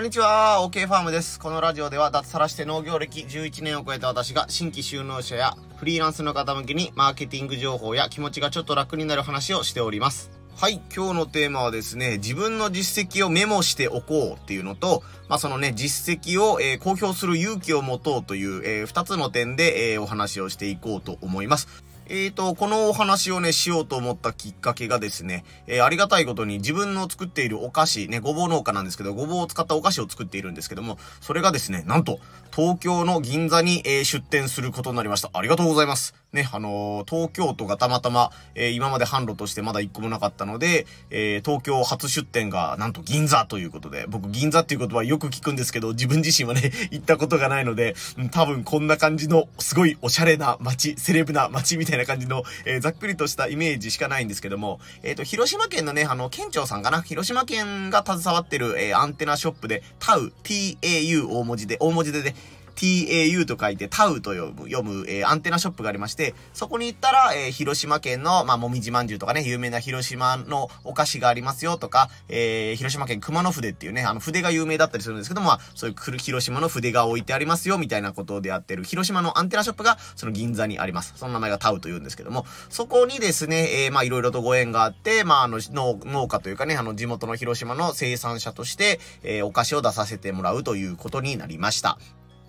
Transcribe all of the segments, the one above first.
こんにちは、OK ファームです。このラジオでは脱サラして農業歴11年を超えた私が新規就農者やフリーランスの方向けにマーケティング情報や気持ちがちょっと楽になる話をしております。はい、今日のテーマはですね、自分の実績をメモしておこうっていうのと、まあ、そのね、実績を、えー公表する勇気を持とうという、えー二つの点で、えーお話をしていこうと思います。えーと、このお話をね、しようと思ったきっかけがですね、えーありがたいことに自分の作っているお菓子、ね、ごぼう農家なんですけど、ごぼうを使ったお菓子を作っているんですけども、それがですね、なんと、東京の銀座に、えー出店することになりました。ありがとうございます。ね、あのー東京都がたまたま、えー今まで販路としてまだ一個もなかったので、えー東京初出店が、なんと銀座ということで、僕銀座っていう言葉よく聞くんですけど、自分自身はね、行ったことがないので、うん多分こんな感じの、すごいおしゃれな街、セレブな街みたいな感じの、えーざっくりとしたイメージしかないんですけども、えっ、と、広島県のね、あの、県庁さんかな？広島県が携わってる、えーアンテナショップで、タウ、TAU 大文字で、大文字でね、TAU と書いてタウと読む、読む、えーアンテナショップがありまして、そこに行ったら、えー広島県の、まあ、もみじまんじゅうとかね、有名な広島のお菓子がありますよとか、えー広島県熊野筆っていうね、あの筆が有名だったりするんですけども、まあ、そういう広島の筆が置いてありますよ、みたいなことでやってる、広島のアンテナショップが、その銀座にあります。その名前がタウと言うんですけども、そこにですね、えーまあ、いろいろとご縁があって、まあ、あの、農、農家というかね、あの、地元の広島の生産者として、えーお菓子を出させてもらうということになりました。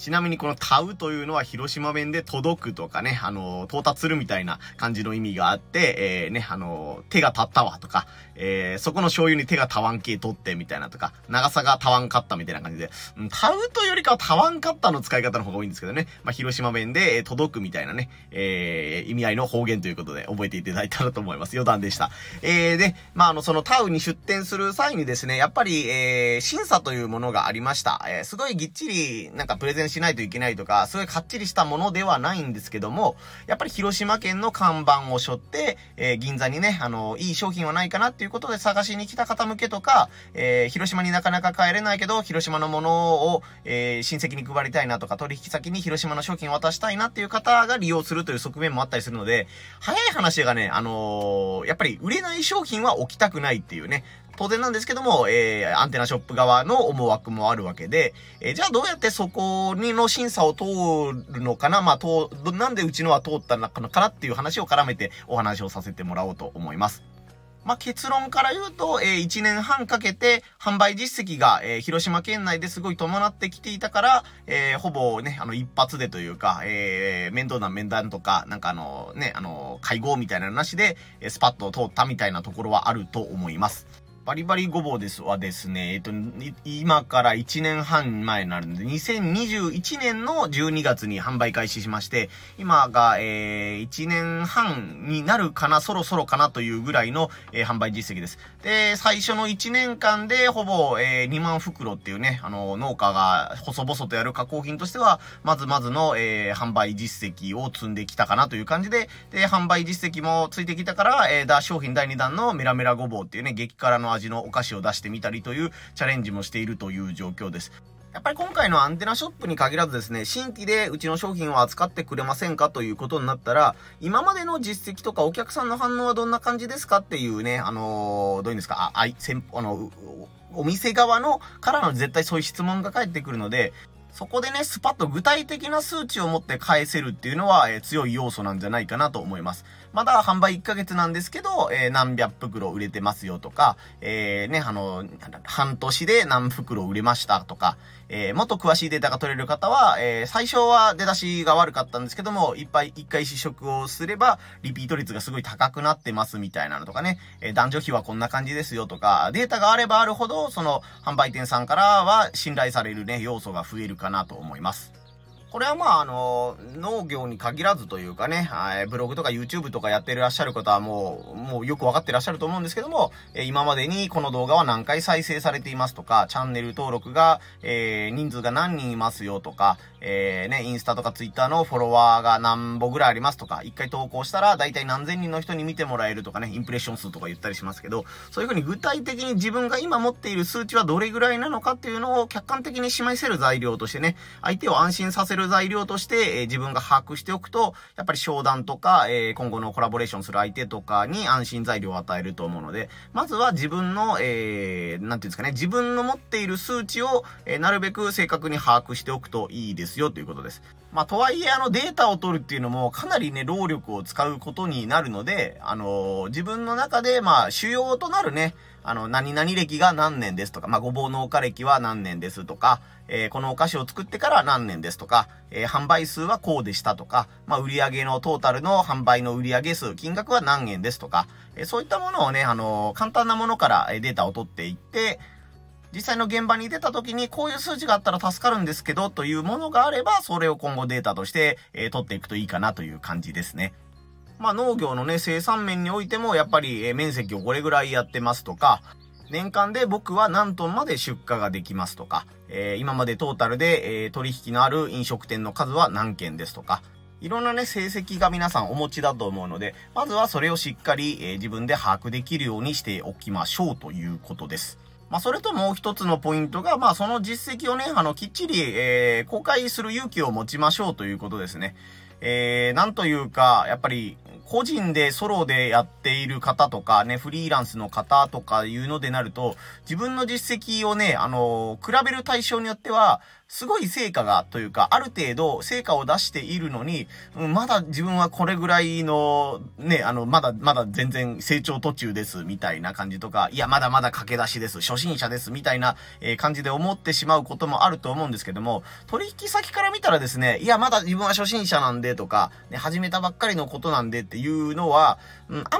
ちなみにこの買うというのは広島弁で届くとかね、あの、到達するみたいな感じの意味があって、えー、ね、あの、手が立ったわとか、えー、そこの醤油に手がたわん系取ってみたいなとか、長さがたわんかったみたいな感じで、うん、買うというよりかはたわんかったの使い方の方が多いんですけどね、まあ、広島弁で、届くみたいなね、えー、意味合いの方言ということで覚えていただいたらと思います。余談でした。えー、で、まあ、あの、そのタウに出店する際にですね、やっぱり、えー、審査というものがありました。えー、すごいぎっちり、なんかプレゼンしないといけないとか、すごいうかっちりしたものではないんですけども、やっぱり広島県の看板を背負って、えー、銀座にね、あの、いい商品はないかなっていうことで探しに来た方向けとか、えー、広島になかなか帰れないけど、広島のものを、えー、親戚に配りたいなとか、取引先に広島の商品を渡したいなっていう方が利用するという側面もあったりするので、早い話がね、あのーやっぱり売れない商品は置きたくないっていうね、当然なんですけども、えー、アンテナショップ側の思惑もあるわけで、えーじゃあどうやってそこにの審査を通るのかな？まあ、通、なんでうちのは通ったのかなっていう話を絡めてお話をさせてもらおうと思います。まあ、結論から言うと、えー1年半かけて販売実績が、えー広島県内ですごい伴ってきていたから、えーほぼね、あの、一発でというか、えー面倒な面談とか、なんかあの、ね、あの、会合みたいなのなしで、スパッと通ったみたいなところはあると思います。バリバリごぼうですはですね、えっと、今から1年半前になるんで、2021年の12月に販売開始しまして、今が、えー、1年半になるかな、そろそろかなというぐらいの、えー販売実績です。で、最初の1年間でほぼ、えー2万袋っていうね、あの、農家が細々とやる加工品としては、まずまずの、えー販売実績を積んできたかなという感じで、で、販売実績もついてきたから、えー、だ商品第2弾のメラメラごぼうっていうね、激辛の味のお菓子を出してみたりというチャレンジもしているという状況です。やっぱり今回のアンテナショップに限らずですね、新規でうちの商品を扱ってくれませんかということになったら、今までの実績とかお客さんの反応はどんな感じですかっていうね、あのーどういうんですか、あ、あい、先あの、お店側の、からの絶対そういう質問が返ってくるので、そこでね、スパッと具体的な数値を持って返せるっていうのは、えー強い要素なんじゃないかなと思います。まだ販売1ヶ月なんですけど、えー何百袋売れてますよとか、えーね、あの、半年で何袋売れましたとか、えーもっと詳しいデータが取れる方は、えー最初は出だしが悪かったんですけども、いっぱい一回試食をすれば、リピート率がすごい高くなってますみたいなのとかね、えー男女比はこんな感じですよとか、データがあればあるほど、その販売店さんからは信頼されるね、要素が増えるかなと思います。これはまあ、あの、農業に限らずというかね、はいブログとか YouTube とかやってらっしゃる方はもう、もうよくわかってらっしゃると思うんですけども、え今までにこの動画は何回再生されていますとか、チャンネル登録が、えー人数が何人いますよとか、えー、ね、インスタとかツイッターのフォロワーが何本ぐらいありますとか、一回投稿したら大体何千人の人に見てもらえるとかね、インプレッション数とか言ったりしますけど、そういうふうに具体的に自分が今持っている数値はどれぐらいなのかっていうのを客観的に示せる材料としてね、相手を安心させる材料として、えー、自分が把握しておくと、やっぱり商談とか、えー、今後のコラボレーションする相手とかに安心材料を与えると思うので、まずは自分の、えー、なんていうんですかね、自分の持っている数値を、えー、なるべく正確に把握しておくといいです。よということです。まあ、とはいえ、あの、データを取るっていうのも、かなりね、労力を使うことになるので、あのー、自分の中で、まあ、主要となるね、あの、何々歴が何年ですとか、まあ、ごぼう農家歴は何年ですとか、えー、このお菓子を作ってから何年ですとか、えー、販売数はこうでしたとか、まあ、売上のトータルの販売の売上数、金額は何円ですとか、え、そういったものをね、あの簡単なものからデータを取っていって、実際の現場に出た時にこういう数字があったら助かるんですけどというものがあれば、それを今後データとして、えー、取っていくといいかなという感じですね。まあ農業のね、生産面においてもやっぱり、え、面積をこれぐらいやってますとか、年間で僕は何トンまで出荷ができますとか、えー、今までトータルで、えー、取引のある飲食店の数は何件ですとか、いろんなね、成績が皆さんお持ちだと思うので、まずはそれをしっかり、えー、自分で把握できるようにしておきましょうということです。まあ、それともう一つのポイントが、まあ、その実績をね、あの、きっちり、えー、公開する勇気を持ちましょうということですね。えー、なんというか、やっぱり、個人でソロでやっている方とかね、フリーランスの方とかいうのでなると、自分の実績をね、あの、比べる対象によっては、すごい成果が、というか、ある程度成果を出しているのに、うん、まだ自分はこれぐらいの、ね、あの、まだ、まだ全然成長途中です、みたいな感じとか、いや、まだまだ駆け出しです、初心者です、みたいな、えー、感じで思ってしまうこともあると思うんですけども、取引先から見たらですね、いや、まだ自分は初心者なんでとか、ね、始めたばっかりのことなんでっていうのは、うん、あま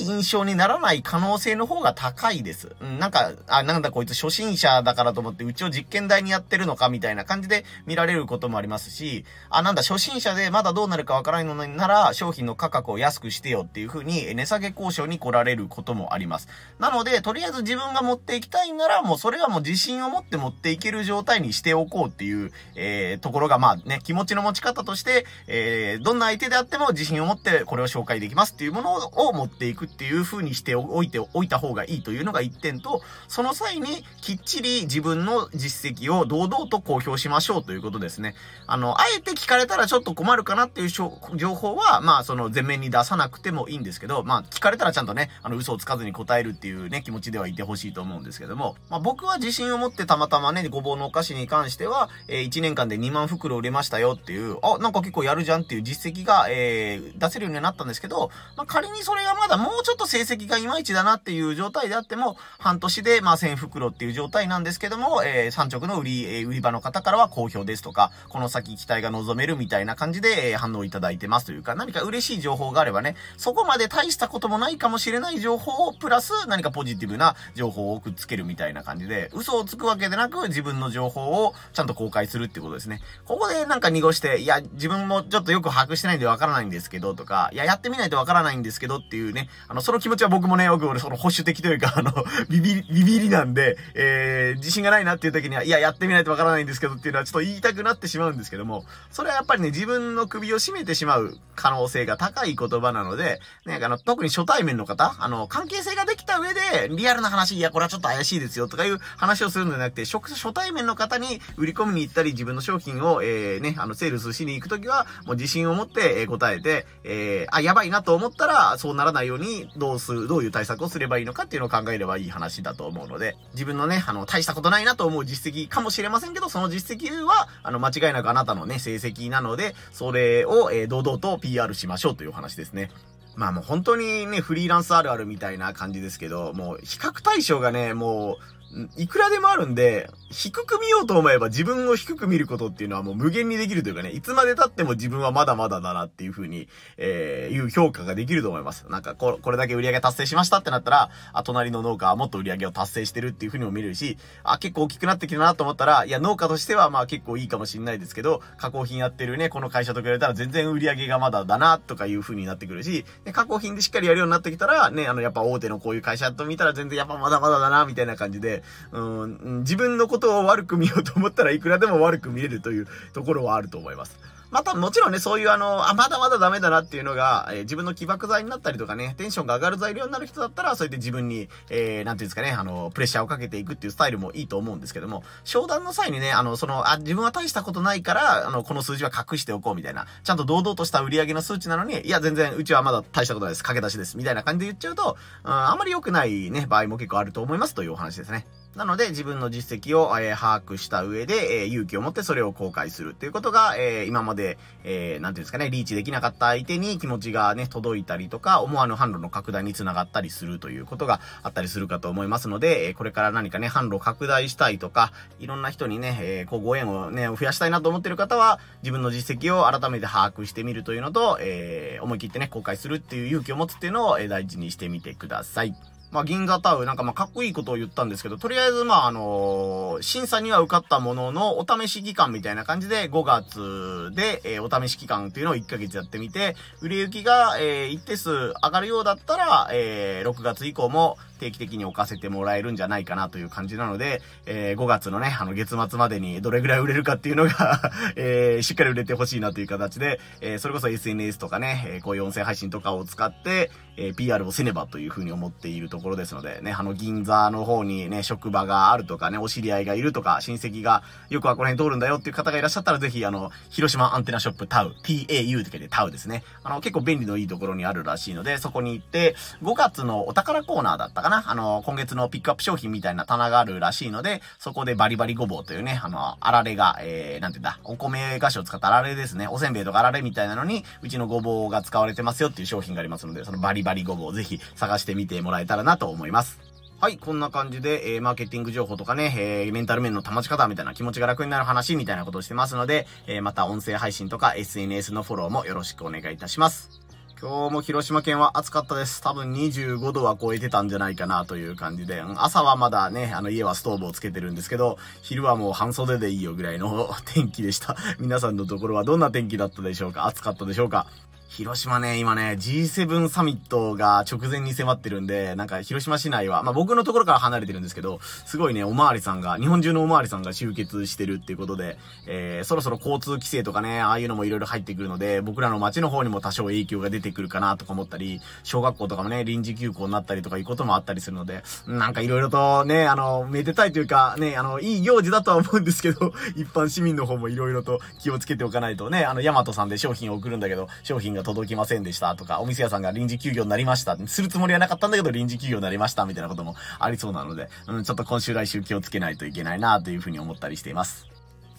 りいい印象にならない可能性の方が高いです。うん、なんか、あ、なんだこいつ初心者だからと思って、うちを実験台にやってるのかみたいな感じで見られることもありますし、あ、なんだ、初心者でまだどうなるかわからないのなら、商品の価格を安くしてよっていう風に、値下げ交渉に来られることもあります。なので、とりあえず自分が持っていきたいなら、もうそれはもう自信を持って持っていける状態にしておこうっていう、えー、ところが、まあね、気持ちの持ち方として、えー、どんな相手であっても自信を持ってこれを紹介できますっていうものを持っていくっていう風にしておいておいた方がいいというのが一点と、その際にきっちり自分の実績を堂々と公表しましょうということですね。あの、あえて聞かれたらちょっと困るかなっていう情報は、まあ、その前面に出さなくてもいいんですけど、まあ、聞かれたらちゃんとね、あの、嘘をつかずに答えるっていうね、気持ちではいてほしいと思うんですけども、まあ、僕は自信を持ってたまたまね、ごぼうのお菓子に関しては、えー、1年間で2万袋売れましたよっていう、あ、なんか結構やるじゃんっていう実績が、えー、出せるようになったんですけど、まあ、仮にそれがまだもうちょっと成績がいまいちだなっていう状態であっても、半年で、まあ、1000袋っていう状態なんですけども、えー、産直の売り、えー、売り場の方からは好評ですとか、この先期待が望めるみたいな感じで、えー、反応いただいてますというか、何か嬉しい情報があればね、そこまで大したこともないかもしれない情報を、プラス何かポジティブな情報をくっつけるみたいな感じで、嘘をつくわけでなく、自分の情報をちゃんと公開するってことですね。ここでなんか濁して、いや、自分もちょっとよく把握してないんでわからないんですけど、とか、いや、やってみないとわからないんですけどっていうね、あの、その気持ちは僕もね、よく俺その保守的というか、あの、ビビり、ビビりなんで、えー、自信がないなっていう時には、いや、やってみないとわからないんですけどっていうのはちょっと言いたくなってしまうんですけども、それはやっぱりね、自分の首を絞めてしまう可能性が高い言葉なので、ね、あの、特に初対面の方、あの、関係性ができた上で、リアルな話、いや、これはちょっと怪しいですよとかいう話をするんじゃなくて、初初対面の方に売り込みに行ったり、自分の商品を、えー、ね、あの、セールスしに行くときは、もう自信を持って、えー、答えて、えー、あ、やばいなと思ったら、そうならないように、どうする、どういう対策をすればいいのかっていうのを考えればいい話だと思うので、自分のね、あの、大したことないなと思う実績かもしれませんけど、その実績は、あの、間違いなくあなたのね、成績なので、それを、えー、堂々と PR しましょうという話ですね。まあもう本当にね、フリーランスあるあるみたいな感じですけど、もう比較対象がね、もう、いくらでもあるんで、低く見ようと思えば自分を低く見ることっていうのはもう無限にできるというかね、いつまで経っても自分はまだまだだなっていう風に、えー、いう評価ができると思います。なんかこ、これだけ売り上げ達成しましたってなったら、あ、隣の農家はもっと売り上げを達成してるっていう風にも見れるし、あ、結構大きくなってきたなと思ったら、いや、農家としてはまあ結構いいかもしんないですけど、加工品やってるね、この会社と比べたら全然売り上げがまだだなとかいう風になってくるし、で加工品でしっかりやるようになってきたら、ね、あの、やっぱ大手のこういう会社と見たら全然やっぱまだまだだな、みたいな感じで、うん、自分のこことを悪く見ようと思ったらいくらでも悪く見れるというところはあると思います。また、もちろんね、そういうあの、あ、まだまだダメだなっていうのが、えー、自分の起爆剤になったりとかね、テンションが上がる材料になる人だったら、そうやって自分に、えー、なんていうんですかね、あの、プレッシャーをかけていくっていうスタイルもいいと思うんですけども、商談の際にね、あの、その、あ、自分は大したことないから、あの、この数字は隠しておこうみたいな、ちゃんと堂々とした売り上げの数値なのに、いや、全然、うちはまだ大したことないです。駆け出しです。みたいな感じで言っちゃうと、うん、あんまり良くないね、場合も結構あると思いますというお話ですね。なので、自分の実績を、えー、把握した上で、えー、勇気を持ってそれを公開するっていうことが、えー、今まで、えー、なんていうんですかね、リーチできなかった相手に気持ちがね、届いたりとか、思わぬ販路の拡大につながったりするということがあったりするかと思いますので、えー、これから何かね、販路拡大したいとか、いろんな人にね、えー、こうご縁をね、増やしたいなと思ってる方は、自分の実績を改めて把握してみるというのと、えー、思い切ってね、公開するっていう勇気を持つっていうのを、えー、大事にしてみてください。まあ、銀河タウン、なんかまあ、かっこいいことを言ったんですけど、とりあえずまあ、あのー、審査には受かったものの、お試し期間みたいな感じで、5月で、えー、お試し期間っていうのを1ヶ月やってみて、売れ行きが、えー、一定数上がるようだったら、えー、6月以降も、定期的に置かせてもらえるんじゃないかなという感じなので、えー、5月のね、あの月末までにどれぐらい売れるかっていうのが えー、しっかり売れてほしいなという形で、えー、それこそ SNS とかね、えこういう音声配信とかを使って、え PR をせねばというふうに思っているところですので、ね、あの銀座の方にね、職場があるとかね、お知り合いがいるとか、親戚がよくはこの辺通るんだよっていう方がいらっしゃったら、ぜひあの、広島アンテナショップタウ、TAU って書いてタウですね。あの、結構便利のいいところにあるらしいので、そこに行って、5月のお宝コーナーだったかかなあの、今月のピックアップ商品みたいな棚があるらしいので、そこでバリバリごぼうというね、あの、あられが、えー、なんて言うんだ、お米菓子を使ったあられですね。おせんべいとかあられみたいなのに、うちのごぼうが使われてますよっていう商品がありますので、そのバリバリごぼうぜひ探してみてもらえたらなと思います。はい、こんな感じで、えー、マーケティング情報とかね、えー、メンタル面の保ち方みたいな気持ちが楽になる話みたいなことをしてますので、えー、また音声配信とか SNS のフォローもよろしくお願いいたします。今日も広島県は暑かったです。多分25度は超えてたんじゃないかなという感じで、朝はまだね、あの家はストーブをつけてるんですけど、昼はもう半袖でいいよぐらいの 天気でした。皆さんのところはどんな天気だったでしょうか？暑かったでしょうか？広島ね、今ね、G7 サミットが直前に迫ってるんで、なんか広島市内は、まあ僕のところから離れてるんですけど、すごいね、おまわりさんが、日本中のおまわりさんが集結してるっていうことで、えー、そろそろ交通規制とかね、ああいうのもいろいろ入ってくるので、僕らの街の方にも多少影響が出てくるかなとか思ったり、小学校とかもね、臨時休校になったりとかいうこともあったりするので、なんかいろいろとね、あの、めでたいというか、ね、あの、いい行事だとは思うんですけど、一般市民の方もいろいろと気をつけておかないとね、あの、ヤマトさんで商品を送るんだけど、商品がが届きませんでしたしたとか、お店屋さんが臨時休業になりました。するつもりはなかったんだけど臨時休業になりましたみたいなこともありそうなので、うん、ちょっと今週来週気をつけないといけないなというふうに思ったりしています。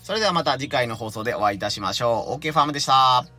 それではまた次回の放送でお会いいたしましょう。OK ファームでした。